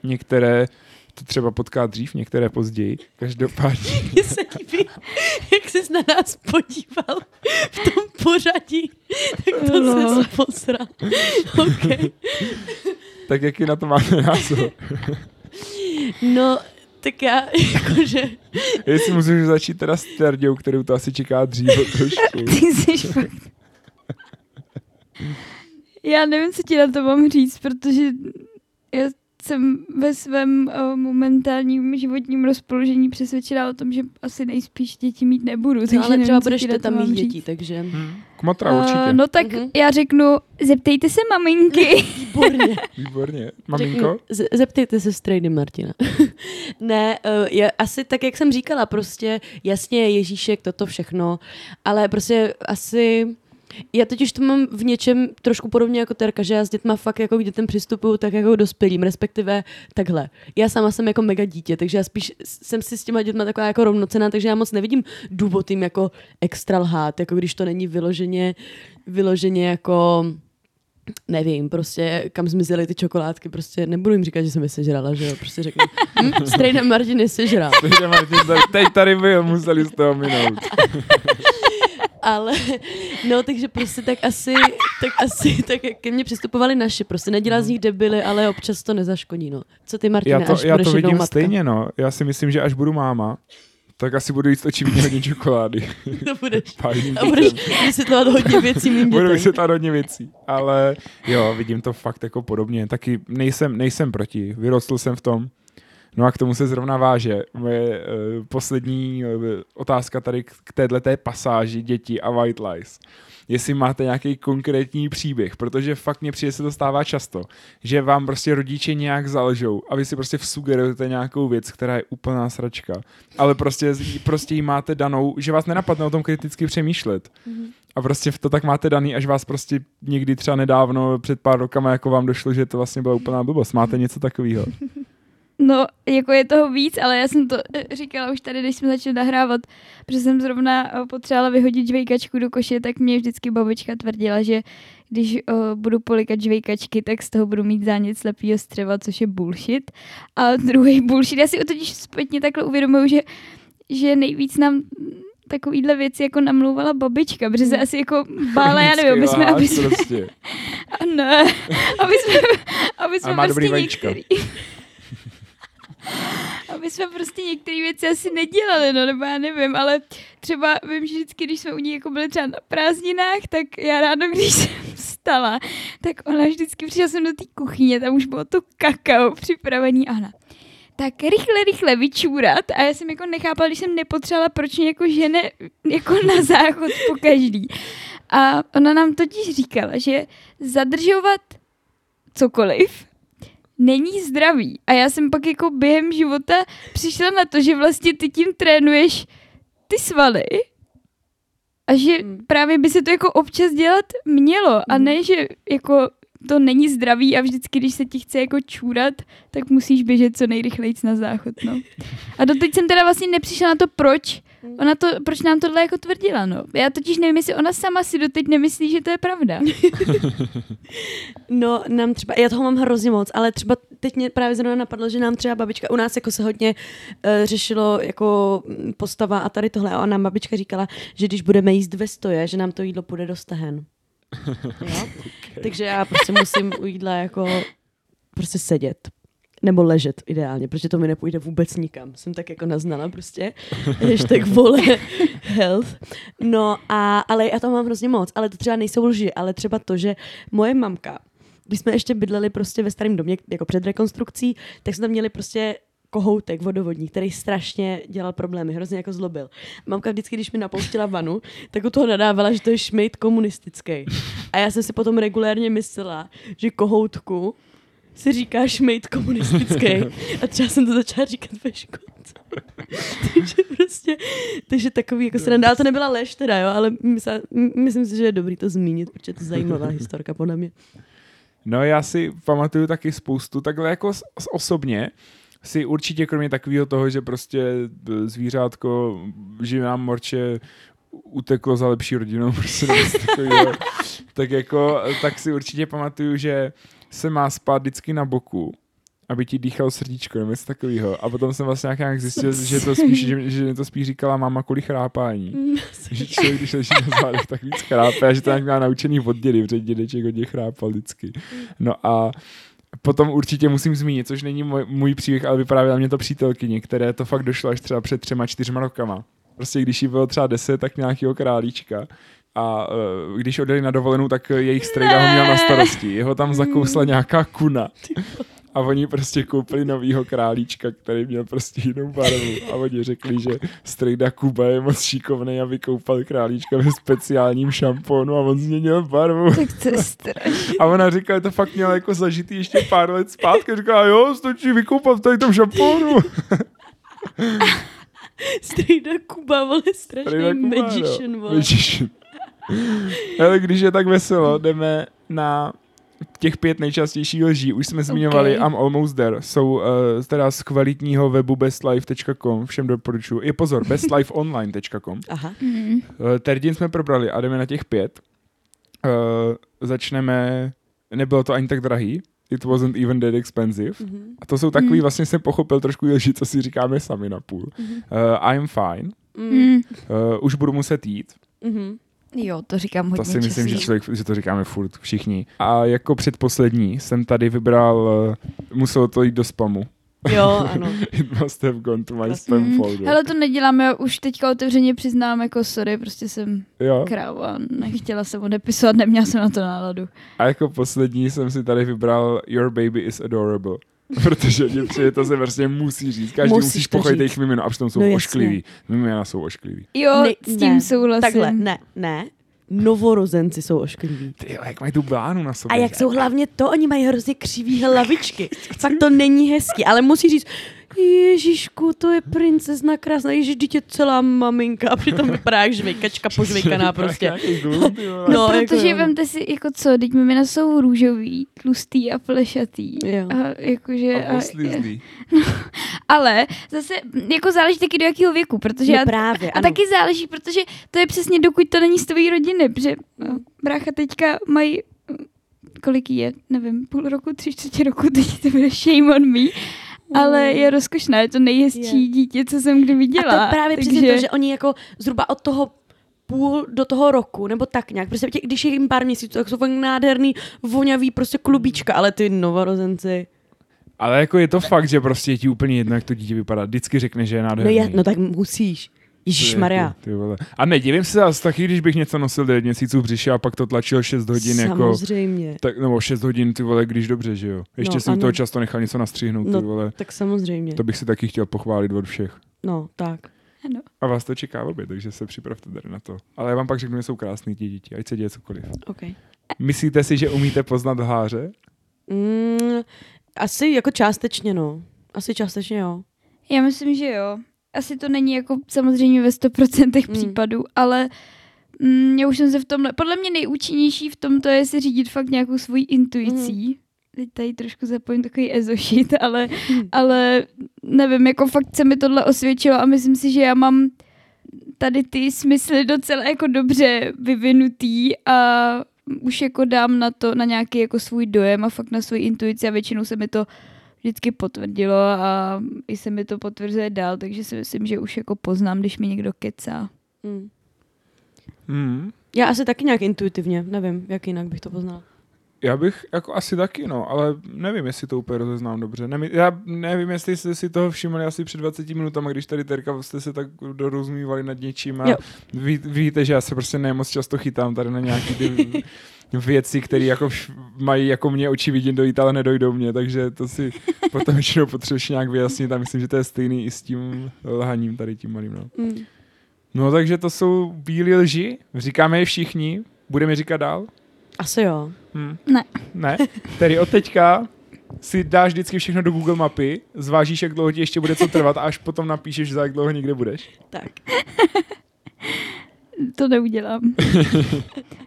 některé to třeba potká dřív, některé později. Každopádně. Mně se líbí, jak jsi na nás podíval v tom pořadí, tak to No. se posral. Okay. tak jaký na to máte názor? No, tak já, jakože, Jestli můžu začít teda s Terděou, kterou to asi čeká dřív trošku. Ty jsi fakt... Já nevím, co ti na to mám říct, protože já jsem ve svém uh, momentálním životním rozpoložení přesvědčená o tom, že asi nejspíš děti mít nebudu. Takže no, ale nevím, třeba budeš to tam mít dětí, takže Kmotra určitě. Uh, no tak Mhm. já řeknu, zeptejte se maminky. výborně. Výborně. Maminko? Řekni, z- zeptejte se strejdy Martina. ne, uh, je asi tak, jak jsem říkala, prostě jasně Ježíšek, toto všechno, ale prostě asi... Já totiž to mám v něčem trošku podobně jako Terka, že já s dětma fakt jako k dětem přistupuju tak jako k dospělým, respektive takhle. Já sama jsem jako mega dítě, takže já spíš jsem si s těma dětma taková jako rovnocená, takže já moc nevidím důvod jim jako extra lhát, jako když to není vyloženě, vyloženě jako nevím, prostě kam zmizely ty čokoládky, prostě nebudu jim říkat, že jsem je sežrala, že jo, prostě řeknu, hm, strejda Martin je sežral. Teď, Martin, tady- teď tady byl, museli z toho minout. Ale, no, takže prostě tak asi, tak asi, tak jak ke mně přistupovali naši, prostě nedělá z nich debily, ale občas to nezaškodí, no. Co ty, Martine, Já to, až já to vidím matka? stejně, no. Já si myslím, že až budu máma, Tak asi budu jíst očividně hodně čokolády. To budeš. A budeš vysvětlovat hodně věcí mým Budu dětem. vysvětlat hodně věcí, ale jo, vidím to fakt jako podobně. Taky nejsem, nejsem proti, vyrostl jsem v tom. No a k tomu se zrovna váže moje uh, poslední uh, otázka tady k, k této pasáži děti a white lies. Jestli máte nějaký konkrétní příběh, protože fakt mě přijde se to stává často, že vám prostě rodiče nějak zalžou a vy si prostě vsugerujete nějakou věc, která je úplná sračka, ale prostě, prostě ji máte danou, že vás nenapadne o tom kriticky přemýšlet. A prostě to tak máte daný, až vás prostě někdy třeba nedávno, před pár rokama, jako vám došlo, že to vlastně byla úplná blbost. Máte něco takového? No, jako je toho víc, ale já jsem to eh, říkala už tady, když jsme začali nahrávat, protože jsem zrovna eh, potřebovala vyhodit žvejkačku do koše, tak mě vždycky babička tvrdila, že když uh, budu polikat žvejkačky, tak z toho budu mít zánět slepýho střeva, což je bullshit. A druhý bullshit, já si totiž zpětně takhle uvědomuju, že, že nejvíc nám takovýhle věci jako namlouvala babička, protože se asi jako bála, já nevím, aby jsme, aby jsme, prostě. a ne, aby jsme, aby jsme prostě vajíčka. některý, aby jsme prostě některé věci asi nedělali, no nebo já nevím, ale třeba vím, že vždycky, když jsme u ní jako byli třeba na prázdninách, tak já ráno, když jsem vstala, tak ona vždycky přišla jsem do té kuchyně, tam už bylo to kakao připravený a ona tak rychle, rychle vyčůrat a já jsem jako nechápala, když jsem nepotřebovala, proč mě jako žene jako na záchod po každý. A ona nám totiž říkala, že zadržovat cokoliv není zdravý. A já jsem pak jako během života přišla na to, že vlastně ty tím trénuješ ty svaly a že Hmm. právě by se to jako občas dělat mělo a Hmm. ne, že jako to není zdravý a vždycky, když se ti chce jako čůrat, tak musíš běžet co nejrychleji na záchod, no. A doteď jsem teda vlastně nepřišla na to, proč ona to, proč nám tohle jako tvrdila, no. Já totiž nevím, jestli ona sama si doteď nemyslí, že to je pravda. No, nám třeba, já toho mám hrozně moc, ale třeba teď mě právě zrovna napadlo, že nám třeba babička, u nás jako se hodně uh, řešilo jako postava a tady tohle a nám babička říkala, že když budeme jíst ve stoje, že nám to jídlo půjde do stehen. Jo? Takže já prostě musím u jídla jako prostě sedět. Nebo ležet ideálně, protože to mi nepůjde vůbec nikam. Jsem tak jako naznala prostě. Hashtag vole health. No a, ale já to mám hrozně moc. Ale to třeba nejsou lži, ale třeba to, že moje mamka, když jsme ještě bydleli prostě ve starém domě, jako před rekonstrukcí, tak jsme tam měli prostě kohoutek vodovodní, který strašně dělal problémy, hrozně jako zlobil. Mamka vždycky, když mi napouštila vanu, tak u toho nadávala, že to je šmejt komunistický. A já jsem si potom regulérně myslela, že kohoutku se říká šmejt komunistický. A třeba jsem to začala říkat ve školce. takže prostě, takže takový, jako se nedá, to nebyla lež teda, jo, ale mysle, myslím si, že je dobrý to zmínit, protože to je zajímavá historka podle mě. No já si pamatuju taky spoustu, takhle jako osobně, si určitě kromě takového toho, že prostě e, zvířátko živá morče uteklo za lepší rodinou, prostě tak jako, tak si určitě pamatuju, že se má spát vždycky na boku, aby ti dýchal srdíčko nebo něco takového. A potom jsem vlastně nějak, nějak zjistil, že to spíš, že, že to spíš říkala máma kvůli chrápání. že člověk, když leží na zádech, tak víc chrápe a že to nějak má naučený od dědy, protože dědeček hodně chrápal vždycky. No a potom určitě musím zmínit, což není můj, můj příběh, ale vyprávěla mě to přítelkyně, které to fakt došlo až třeba před třema, čtyřma rokama. Prostě když jí bylo třeba deset, tak nějakého králíčka. A uh, když odjeli na dovolenou, tak jejich strejda ho měl na starosti. Jeho tam zakousla nějaká kuna. A oni prostě koupili novýho králíčka, který měl prostě jinou barvu. A oni řekli, že strejda Kuba je moc šikovný a vykoupal králíčka ve speciálním šampónu a on změnil barvu. tak to. A ona říkala, že to fakt měla jako zažitý ještě pár let zpátky. Říkala, jo, stačí vykoupat v tady tom šampónu. Strejda Kuba, vole, strašný Strejda Kuba, no. magician, vole. Magician. Ale když je tak veselo, jdeme na těch pět nejčastějších lží. Už jsme zmiňovali Okay. I'm Almost There. Jsou uh, teda z kvalitního webu bestlife.com. Všem doporučuji. Je pozor, bestlifeonline.com. Aha. Mm. Uh, Terdian jsme probrali a jdeme na těch pět. Uh, začneme, nebylo to ani tak drahý. It wasn't even that expensive. Mhm. A to jsou takový, Mm. vlastně jsem pochopil trošku lži, co si říkáme sami na půl. Mhm. Uh, I'm fine. Mm. Uh, už budu muset jít. Mhm. Jo, to říkám hodně To si myslím, že, člověk, že to říkáme furt všichni. A jako předposlední jsem tady vybral, uh, muselo to jít do spamu. Jo, ano. It must have gone to my spam Mm, folder. Hele, to nedělám, já už teďka otevřeně přiznám, jako sorry, prostě jsem jo. kráva, nechtěla jsem odepisovat, neměla jsem na to náladu. A jako poslední jsem si tady vybral Your baby is adorable. Protože mě přijde, to se prostě musí říct. Každý Musíš musíš pochopit jejich mimino a přitom jsou No ošklivý. Mimina jsou ošklivý. Jo, Ne- s tím ne, souhlasím. Takhle, ne, ne. Novorozenci jsou oškliví. Ty jo, jak mají tu blánu na A sobě. jak jsou hlavně to, oni mají hrozně křivý hlavičky. Fakt to není hezký, ale musí říct, Ježíšku, to je princezna krásná, ježiš, dítě celá maminka a přitom vypadá jak žvejkačka požvejkaná prostě. No, No, jako protože jo. vemte si, jako co, teď mimina jsou růžový, tlustý a plešatý. Jo. A jakože, A a, oslizlý. ale zase, jako záleží taky do jakého věku, protože No já, právě, a ano. taky záleží, protože to je přesně dokud to není z tvojí rodiny, protože no, brácha teďka mají kolik jí je, nevím, půl roku, tři čtvrtě roku, teď to bude shame on me, ale je rozkošná, je to nejhezčí Je. dítě, co jsem kdy viděla. A to právě takže... přesně to, že oni jako zhruba od toho půl do toho roku, nebo tak nějak. Prostě tě, když je jim pár měsíců, tak jsou fakt nádherný, vonavý prostě klubíčka, ale ty novorozenci. Ale jako je to fakt, že prostě je ti úplně jedno, jak to dítě vypadá. Vždycky řekne, že je No, nádherný. je, no tak musíš. Ježíš Maria. Jako, ty vole. A nedivím se zase taky, když bych něco nosil 9 měsíců v břiše a pak to tlačil 6 hodin jako... Samozřejmě. Tak, nebo 6 hodin, ty vole, když dobře, že jo. Ještě No, jsem ano. toho často nechal něco nastříhnout, ty No, vole. Tak samozřejmě. To bych si taky chtěl pochválit od všech. No, tak. Ano. A vás to čeká obě, takže se připravte tady na to. Ale já vám pak řeknu, že jsou krásný ti děti, ať se děje cokoliv. Okay. Myslíte si, že umíte poznat háře? Mm, asi jako částečně, no. Asi částečně, jo. Já myslím, že jo. Asi to není jako samozřejmě ve 100% Mm. případů, ale mm, já už jsem se v tomhle, podle mě nejúčinnější v tomto je si řídit fakt nějakou svoji intuicí. Mm. Teď tady trošku zapojím takový ezošit, ale, Mm. ale nevím, jako fakt se mi tohle osvědčilo a myslím si, že já mám tady ty smysly docela jako dobře vyvinutý a už jako dám na to, na nějaký jako svůj dojem a fakt na svoji intuici a většinou se mi to vždycky potvrdilo a i se mi to potvrzuje dál, takže si myslím, že už jako poznám, když mi někdo kecá. Mm. Hmm. Já asi taky nějak intuitivně, nevím, jak jinak bych to poznala. Já bych jako asi taky, no, ale nevím, jestli to úplně rozeznám dobře. Nemy, já nevím, jestli jste si toho všimli asi před 20 minutami, když tady Terka jste se tak dorozumívali nad něčím a Jo. ví, víte, že já se prostě nemoc často chytám tady na nějaký ty věci, které jako mají jako mě očividně dojít, ale nedojdou mě, takže to si potom většinou potřebuješ nějak vyjasnit a myslím, že to je stejný i s tím lhaním tady tím malým, no. Mm. No takže to jsou bílé lži, říkáme je všichni, budeme říkat dál? Asi jo. Hm. Ne. Ne. Tedy od teďka si dáš vždycky všechno do Google mapy, zvážíš, jak dlouho ti ještě bude co trvat a až potom napíšeš, za jak dlouho někde budeš. Tak. To neudělám.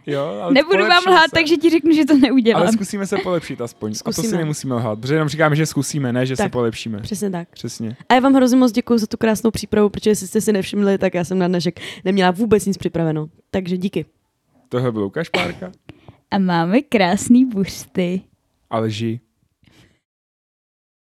Jo, ale Nebudu vám lhát, se. takže ti řeknu, že to neudělám. Ale zkusíme se polepšit aspoň. A to si Zkusíme. nemusíme lhát, protože jenom říkáme, že zkusíme, ne, že se Tak. polepšíme. Přesně tak. Přesně. A já vám hrozně moc děkuji za tu krásnou přípravu, protože jestli jste si nevšimli, tak já jsem na dnešek neměla vůbec nic připraveno. Takže díky. Tohle byl Lukáš Párka A máme krásný buřty. a.